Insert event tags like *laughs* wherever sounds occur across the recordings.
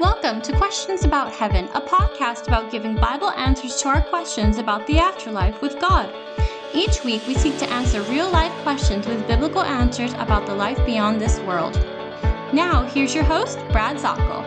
Welcome to Questions About Heaven, a podcast about giving Bible answers to our questions about the afterlife with God. Each week, we seek to answer real life questions with biblical answers about the life beyond this world. Now, here's your host, Brad Zockoll.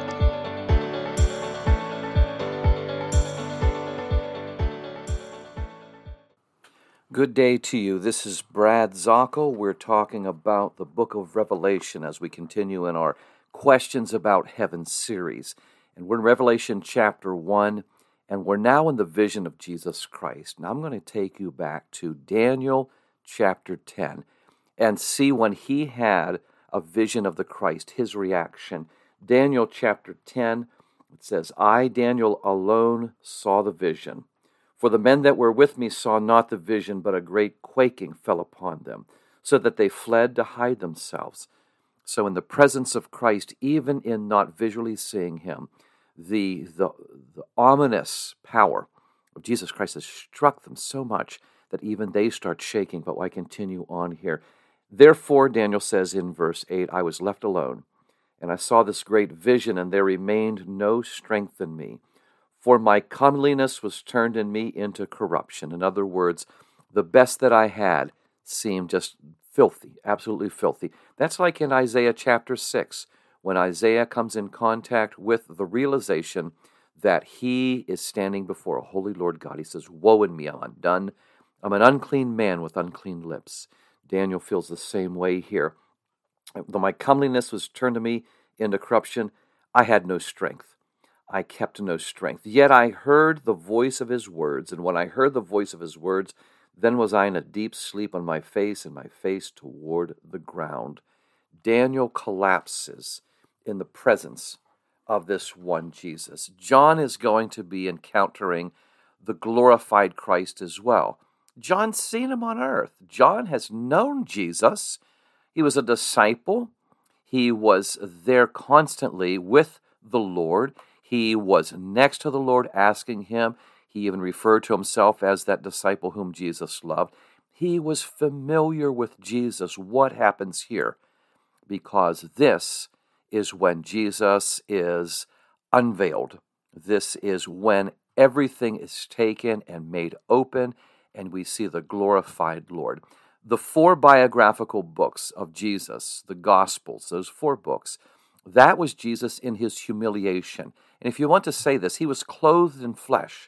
Good day to you. This is Brad Zockoll. We're talking about the book of Revelation as we continue in our Questions About Heaven series. And we're in Revelation chapter 1, and we're now in the vision of Jesus Christ. Now I'm going to take you back to Daniel chapter 10 and see when he had a vision of the Christ, his reaction. Daniel chapter 10, it says, I, Daniel, alone saw the vision. For the men that were with me saw not the vision, but a great quaking fell upon them, so that they fled to hide themselves. So, in the presence of Christ, even in not visually seeing him, the, the, the ominous power of Jesus Christ has struck them so much that even they start shaking. But I continue on here. Therefore, Daniel says in verse 8, I was left alone, and I saw this great vision, and there remained no strength in me. For my comeliness was turned in me into corruption. In other words, the best that I had seemed just filthy, absolutely filthy. That's like in Isaiah chapter 6, when Isaiah comes in contact with the realization that he is standing before a holy Lord God. He says, Woe in me, I'm undone. I'm an unclean man with unclean lips. Daniel feels the same way here. Though my comeliness was turned to me into corruption, I had no strength. I kept no strength. Yet I heard the voice of his words, and when I heard the voice of his words, then was I in a deep sleep on my face, and my face toward the ground. Daniel collapses in the presence of this one Jesus. John is going to be encountering the glorified Christ as well. John's seen him on earth. John has known Jesus. He was a disciple. He was there constantly with the Lord. He was next to the Lord asking him. He even referred to himself as that disciple whom Jesus loved. He was familiar with Jesus. What happens here? Because this is when Jesus is unveiled. This is when everything is taken and made open, and we see the glorified Lord. The four biographical books of Jesus, the Gospels, those four books, that was Jesus in his humiliation. And if you want to say this, he was clothed in flesh.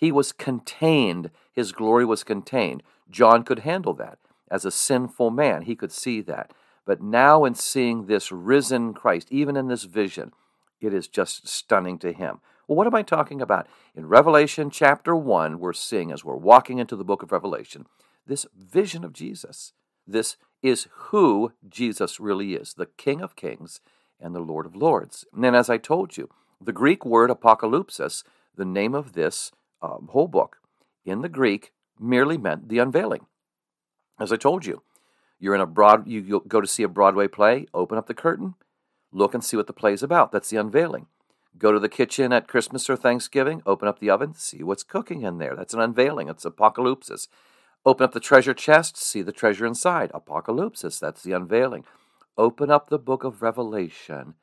He was contained. His glory was contained. John could handle that. As a sinful man, he could see that. But now, in seeing this risen Christ, even in this vision, it is just stunning to him. Well, what am I talking about? In Revelation chapter 1, we're seeing, as we're walking into the book of Revelation, this vision of Jesus. This is who Jesus really is the King of Kings and the Lord of Lords. And then, as I told you, the Greek word apocalypsis, the name of this um, whole book in the Greek merely meant the unveiling. As I told you, you're in a broad, you go to see a Broadway play, open up the curtain, look and see what the play is about. That's the unveiling. Go to the kitchen at Christmas or Thanksgiving, open up the oven, see what's cooking in there. That's an unveiling. It's apocalypsis. Open up the treasure chest, see the treasure inside. Apocalypsis. That's the unveiling. Open up the book of Revelation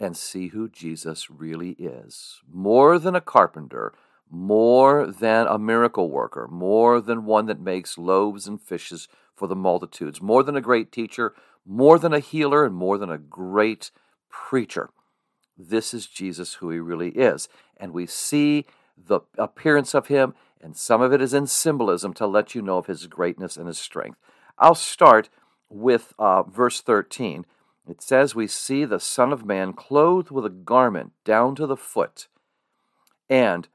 and see who Jesus really is. More than a carpenter, more than a miracle worker, more than one that makes loaves and fishes for the multitudes, more than a great teacher, more than a healer, and more than a great preacher. This is Jesus who he really is. And we see the appearance of him, and some of it is in symbolism to let you know of his greatness and his strength. I'll start with uh, verse 13. It says, We see the Son of Man clothed with a garment down to the foot, and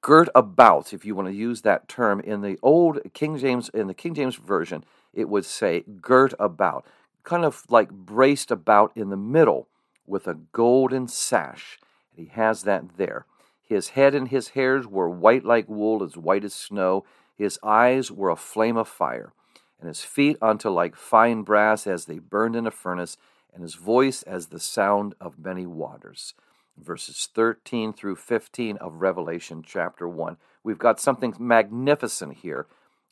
girt about, if you want to use that term, in the old King James, in the King James Version, it would say girt about, kind of like braced about in the middle with a golden sash. He has that there. His head and his hairs were white like wool, as white as snow. His eyes were a flame of fire, and his feet unto like fine brass as they burned in a furnace, and his voice as the sound of many waters verses 13 through 15 of Revelation chapter 1. We've got something magnificent here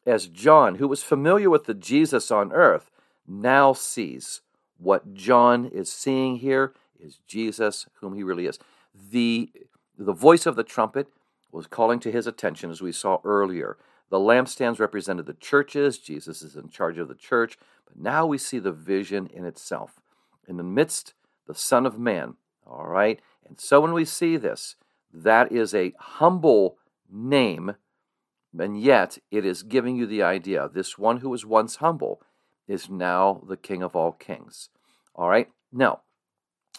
as John, who was familiar with the Jesus on earth, now sees what John is seeing here is Jesus, whom he really is. The, the voice of the trumpet was calling to his attention, as we saw earlier. The lampstands represented the churches. Jesus is in charge of the church. But now we see the vision in itself. In the midst, the Son of Man. All right? And so when we see this, that is a humble name, and yet it is giving you the idea this one who was once humble is now the King of all kings. All right? Now,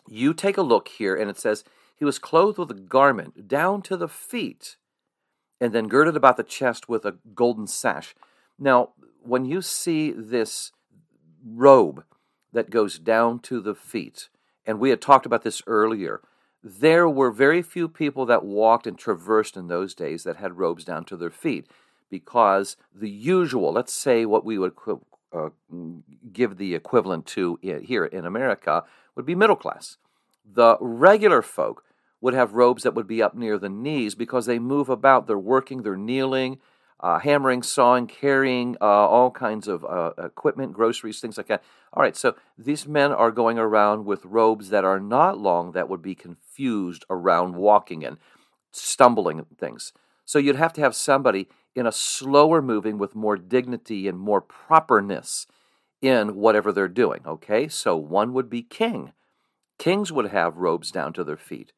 you take a look here, and it says, He was clothed with a garment down to the feet, and then girded about the chest with a golden sash. Now, when you see this robe that goes down to the feet, and we had talked about this earlier, there were very few people that walked and traversed in those days that had robes down to their feet because the usual, let's say what we would uh, give the equivalent to here in America, would be middle class. The regular folk would have robes that would be up near the knees because they move about, they're working, they're kneeling, uh, hammering, sawing, carrying uh, all kinds of uh, equipment, groceries, things like that. All right, so these men are going around with robes that are not long that would be confused around walking and stumbling things. So you'd have to have somebody in a slower moving with more dignity and more properness in whatever they're doing. Okay, so one would be king. Kings would have robes down to their feet.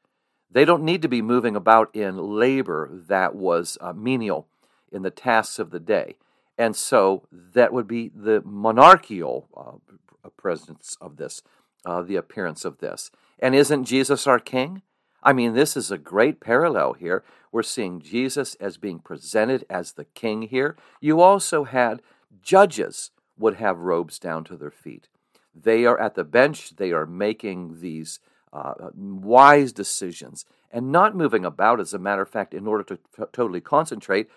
They don't need to be moving about in labor that was uh, menial in the tasks of the day. And so that would be the monarchical uh, presence of this, uh, the appearance of this. And isn't Jesus our king? I mean, this is a great parallel here. We're seeing Jesus as being presented as the king here. You also had judges would have robes down to their feet. They are at the bench, they are making these uh, wise decisions and not moving about, as a matter of fact, in order to t- totally concentrate,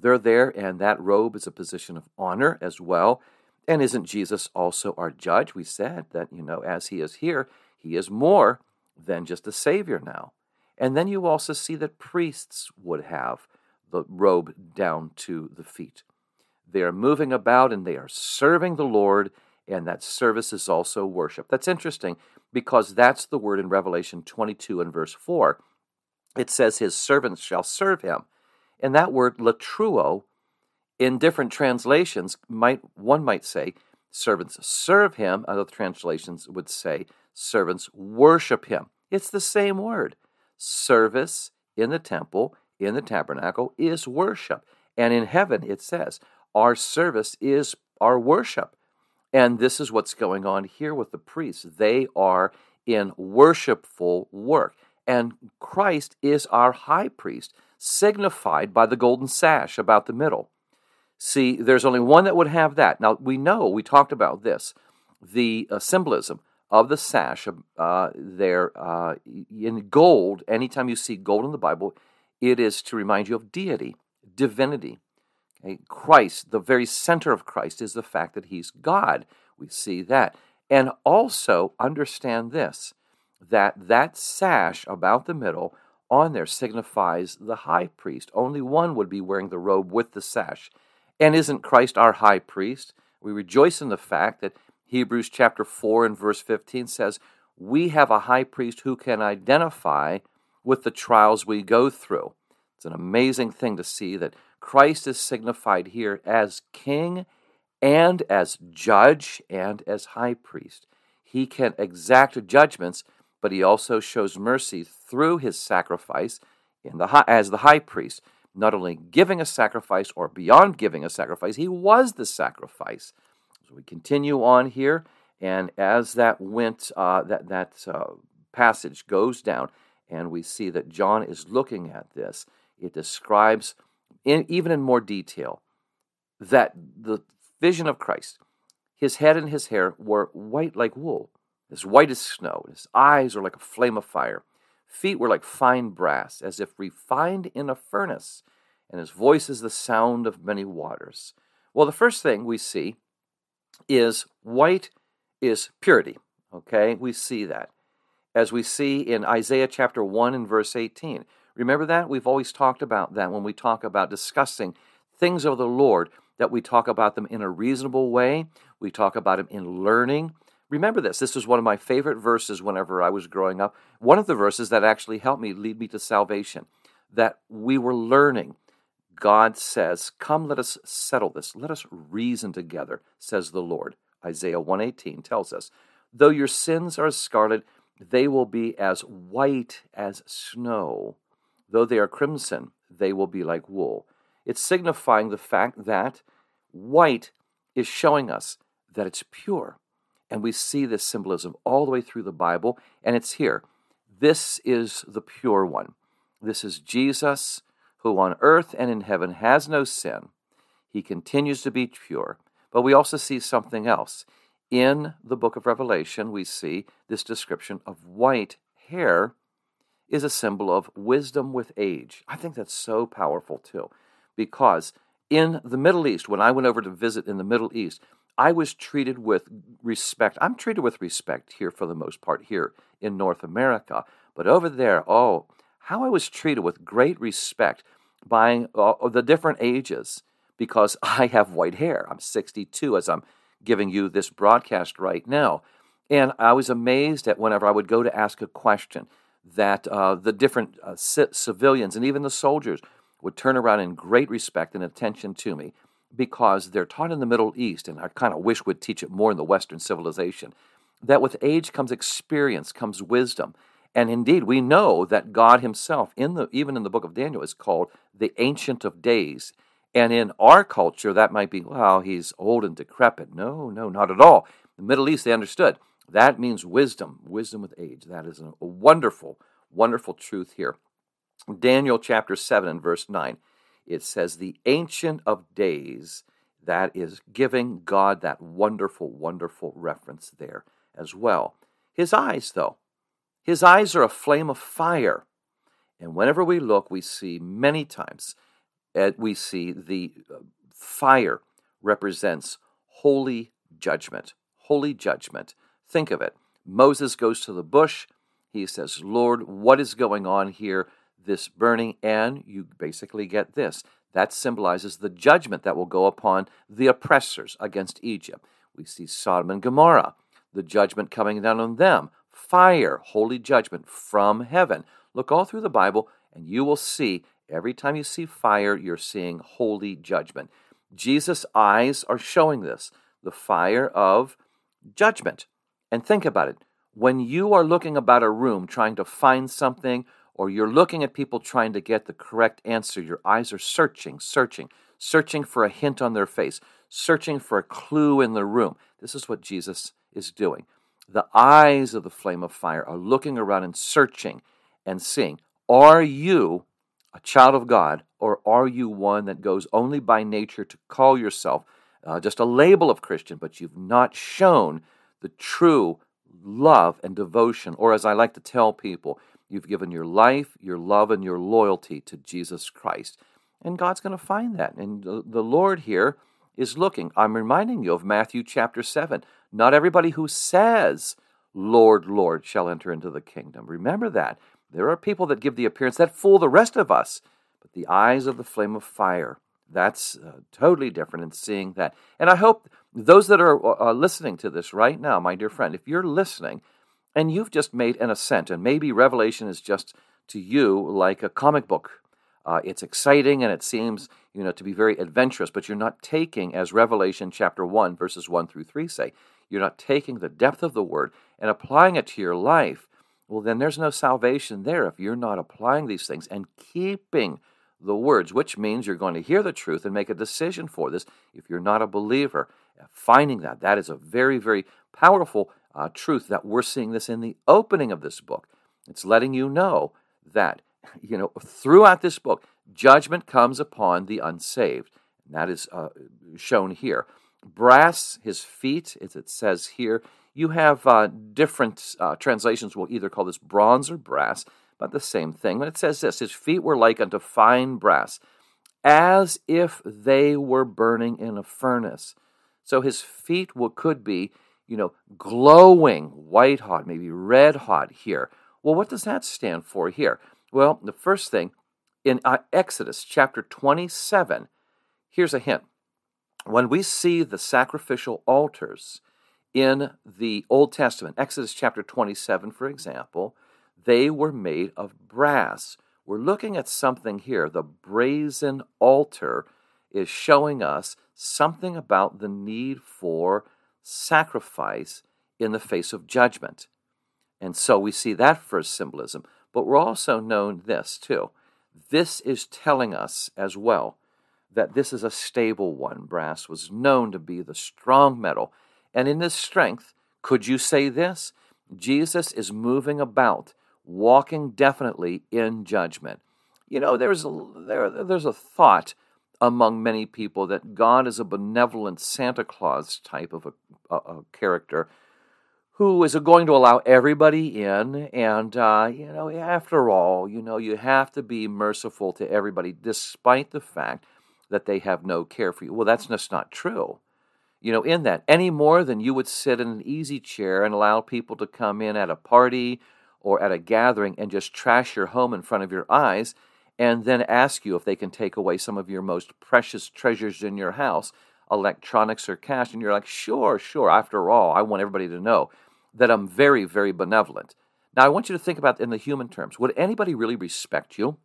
they're there, and that robe is a position of honor as well. And isn't Jesus also our judge? We said that, you know, as he is here, he is more than just a savior now. And then you also see that priests would have the robe down to the feet. They are moving about and they are serving the Lord, and that service is also worship. That's interesting because that's the word in Revelation 22 and verse 4. It says, His servants shall serve him. And that word latreuo, in different translations, might one might say servants serve him. Other translations would say servants worship him. It's the same word. Service in the temple, in the tabernacle, is worship. And in heaven, it says, our service is our worship. And this is what's going on here with the priests. They are in worshipful work. And Christ is our high priest signified by the golden sash about the middle. See, there's only one that would have that. Now, we know, we talked about this, the uh, symbolism of the sash uh, there uh, in gold. Anytime you see gold in the Bible, it is to remind you of deity, divinity. Okay? Christ, the very center of Christ, is the fact that he's God. We see that. And also understand this that that sash about the middle on there signifies the high priest. Only one would be wearing the robe with the sash. And isn't Christ our high priest? We rejoice in the fact that Hebrews chapter 4 and verse 15 says, We have a high priest who can identify with the trials we go through. It's an amazing thing to see that Christ is signified here as king and as judge and as high priest. He can exact judgments but he also shows mercy through his sacrifice in the high, as the high priest, not only giving a sacrifice or beyond giving a sacrifice, he was the sacrifice. So we continue on here, and as that went, uh, that that uh, passage goes down, and we see that John is looking at this. It describes, in, even in more detail, that the vision of Christ, his head and his hair were white like wool as white as snow. His eyes are like a flame of fire. Feet were like fine brass, as if refined in a furnace. And his voice is the sound of many waters. Well, the first thing we see is white is purity. Okay, we see that. As we see in Isaiah chapter 1 and verse 18. Remember that? We've always talked about that when we talk about discussing things of the Lord, that we talk about them in a reasonable way. We talk about them in learning Remember this. This was one of my favorite verses whenever I was growing up. One of the verses that actually helped me lead me to salvation. That we were learning. God says, "Come, let us settle this. Let us reason together," says the Lord. Isaiah 118 tells us, "Though your sins are scarlet, they will be as white as snow. Though they are crimson, they will be like wool." It's signifying the fact that white is showing us that it's pure and we see this symbolism all the way through the Bible, and it's here. This is the pure one. This is Jesus, who on earth and in heaven has no sin. He continues to be pure. But we also see something else. In the book of Revelation, we see this description of white hair is a symbol of wisdom with age. I think that's so powerful too, because in the Middle East, when I went over to visit in the Middle East, I was treated with respect. I'm treated with respect here for the most part here in North America. But over there, oh, how I was treated with great respect by uh, the different ages because *laughs* I have white hair. I'm 62 as I'm giving you this broadcast right now. And I was amazed at whenever I would go to ask a question that uh, the different uh, civilians and even the soldiers would turn around in great respect and attention to me because they're taught in the Middle East, and I kind of wish we'd teach it more in the Western civilization, that with age comes experience, comes wisdom. And indeed, we know that God Himself, in the, even in the book of Daniel, is called the Ancient of Days. And in our culture, that might be, well, he's old and decrepit. No, no, not at all. The Middle East, they understood. That means wisdom, wisdom with age. That is a wonderful, wonderful truth here. Daniel chapter 7 and verse 9 it says the Ancient of Days. That is giving God that wonderful, wonderful reference there as well. His eyes, though, his eyes are a flame of fire. And whenever we look, we see many times, uh, we see the uh, fire represents holy judgment. Holy judgment. Think of it. Moses goes to the bush. He says, Lord, what is going on here? This burning, and you basically get this. That symbolizes the judgment that will go upon the oppressors against Egypt. We see Sodom and Gomorrah, the judgment coming down on them. Fire, holy judgment from heaven. Look all through the Bible, and you will see every time you see fire, you're seeing holy judgment. Jesus' eyes are showing this the fire of judgment. And think about it. When you are looking about a room trying to find something or you're looking at people trying to get the correct answer. Your eyes are searching, searching, searching for a hint on their face, searching for a clue in the room. This is what Jesus is doing. The eyes of the flame of fire are looking around and searching and seeing Are you a child of God, or are you one that goes only by nature to call yourself uh, just a label of Christian, but you've not shown the true love and devotion, or as I like to tell people, You've given your life, your love, and your loyalty to Jesus Christ. And God's going to find that. And the Lord here is looking. I'm reminding you of Matthew chapter 7. Not everybody who says, Lord, Lord, shall enter into the kingdom. Remember that. There are people that give the appearance that fool the rest of us. But the eyes of the flame of fire, that's uh, totally different in seeing that. And I hope those that are uh, listening to this right now, my dear friend, if you're listening, and you've just made an ascent, and maybe Revelation is just to you like a comic book. Uh, it's exciting and it seems, you know, to be very adventurous, but you're not taking, as Revelation chapter 1, verses 1 through 3 say, you're not taking the depth of the word and applying it to your life. Well, then there's no salvation there if you're not applying these things and keeping the words, which means you're going to hear the truth and make a decision for this if you're not a believer. Finding that, that is a very, very powerful uh, truth that we're seeing this in the opening of this book. It's letting you know that, *laughs* you know, throughout this book, judgment comes upon the unsaved. And that is uh, shown here. Brass, his feet, as it says here, you have uh, different uh, translations will either call this bronze or brass, but the same thing. When it says this, his feet were like unto fine brass, as if they were burning in a furnace. So his feet will, could be you know, glowing white hot, maybe red hot here. Well, what does that stand for here? Well, the first thing in uh, Exodus chapter 27, here's a hint. When we see the sacrificial altars In the Old Testament, Exodus chapter 27, for example, they were made of brass. We're looking at something here. The brazen altar is showing us something about the need for sacrifice in the face of judgment. And so we see that first symbolism. But we're also known this too. This is telling us as well that this is a stable one. Brass was known to be the strong metal. And in this strength, could you say this? Jesus is moving about, walking definitely in judgment. You know, there's a, there, there's a thought among many people that God is a benevolent Santa Claus type of a, a, a character who is going to allow everybody in. And, uh, you know, after all, you know, you have to be merciful to everybody despite the fact that they have no care for you. Well, that's just not true. You know, in that, any more than you would sit in an easy chair and allow people to come in at a party or at a gathering and just trash your home in front of your eyes and then ask you if they can take away some of your most precious treasures in your house, electronics or cash. And you're like, sure, sure. After all, I want everybody to know that I'm very, very benevolent. Now, I want you to think about in the human terms. Would anybody really respect you?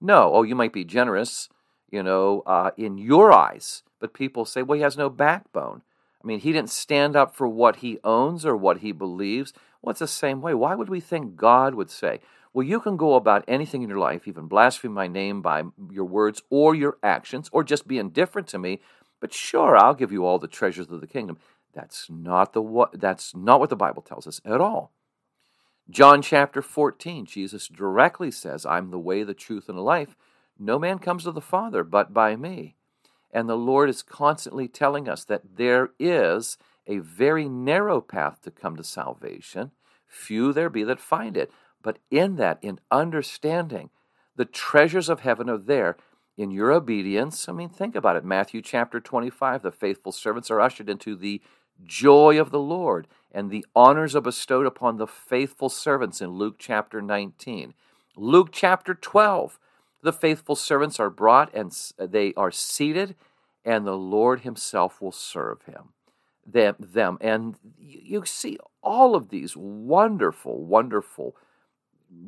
No. Oh, you might be generous, you know, uh, in your eyes, but people say, well, he has no backbone. I mean, he didn't stand up for what he owns or what he believes. Well, it's the same way. Why would we think God would say, well, you can go about anything in your life, even blaspheme my name by your words or your actions, or just be indifferent to me, but sure, I'll give you all the treasures of the kingdom. That's not the what that's not what the Bible tells us at all. John chapter 14, Jesus directly says, I'm the way, the truth, and the life. No man comes to the Father but by me. And the Lord is constantly telling us that there is a very narrow path to come to salvation. Few there be that find it. But in that, in understanding, the treasures of heaven are there in your obedience. I mean, think about it. Matthew chapter 25 the faithful servants are ushered into the joy of the Lord, and the honors are bestowed upon the faithful servants in Luke chapter 19. Luke chapter 12 the faithful servants are brought and they are seated, and the Lord Himself will serve him. Them, them. And you see all of these wonderful, wonderful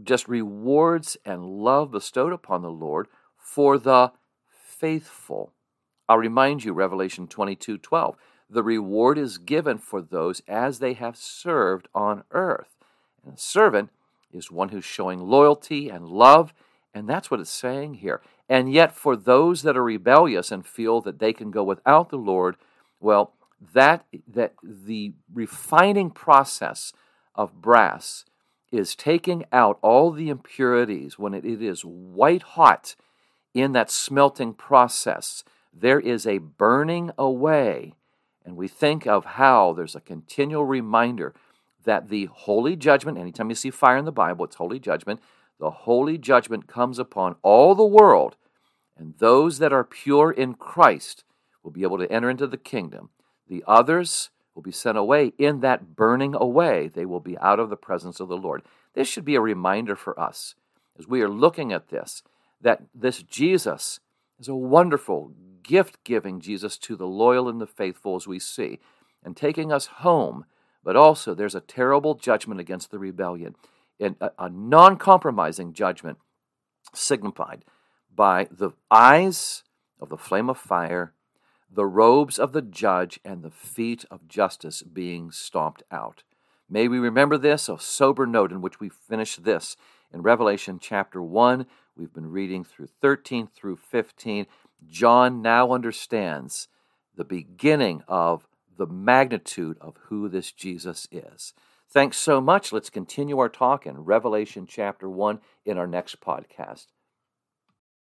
just rewards and love bestowed upon the Lord for the faithful. I'll remind you, Revelation 22 12. The reward is given for those as they have served on earth. And a servant is one who's showing loyalty and love, and that's what it's saying here. And yet, for those that are rebellious and feel that they can go without the Lord, well, that, that the refining process of brass is taking out all the impurities when it, is white hot in that smelting process. There is a burning away. And we think of how there's a continual reminder that the holy judgment, anytime you see fire in the Bible, it's holy judgment. The holy judgment comes upon all the world, and those that are pure in Christ will be able to enter into the kingdom. The others, will be sent away. In that burning away, they will be out of the presence of the Lord. This should be a reminder for us as we are looking at this that this Jesus is a wonderful, gift giving Jesus to the loyal and the faithful, as we see, and taking us home. But also, there's a terrible judgment against the rebellion, and a, a non compromising judgment signified by the eyes of the flame of fire the robes of the judge and the feet of justice being stomped out. May we remember this, a sober note in which we finish this. In Revelation chapter 1, we've been reading through 13 through 15. John now understands the beginning of the magnitude of who this Jesus is. Thanks so much. Let's continue our talk in Revelation chapter 1 in our next podcast.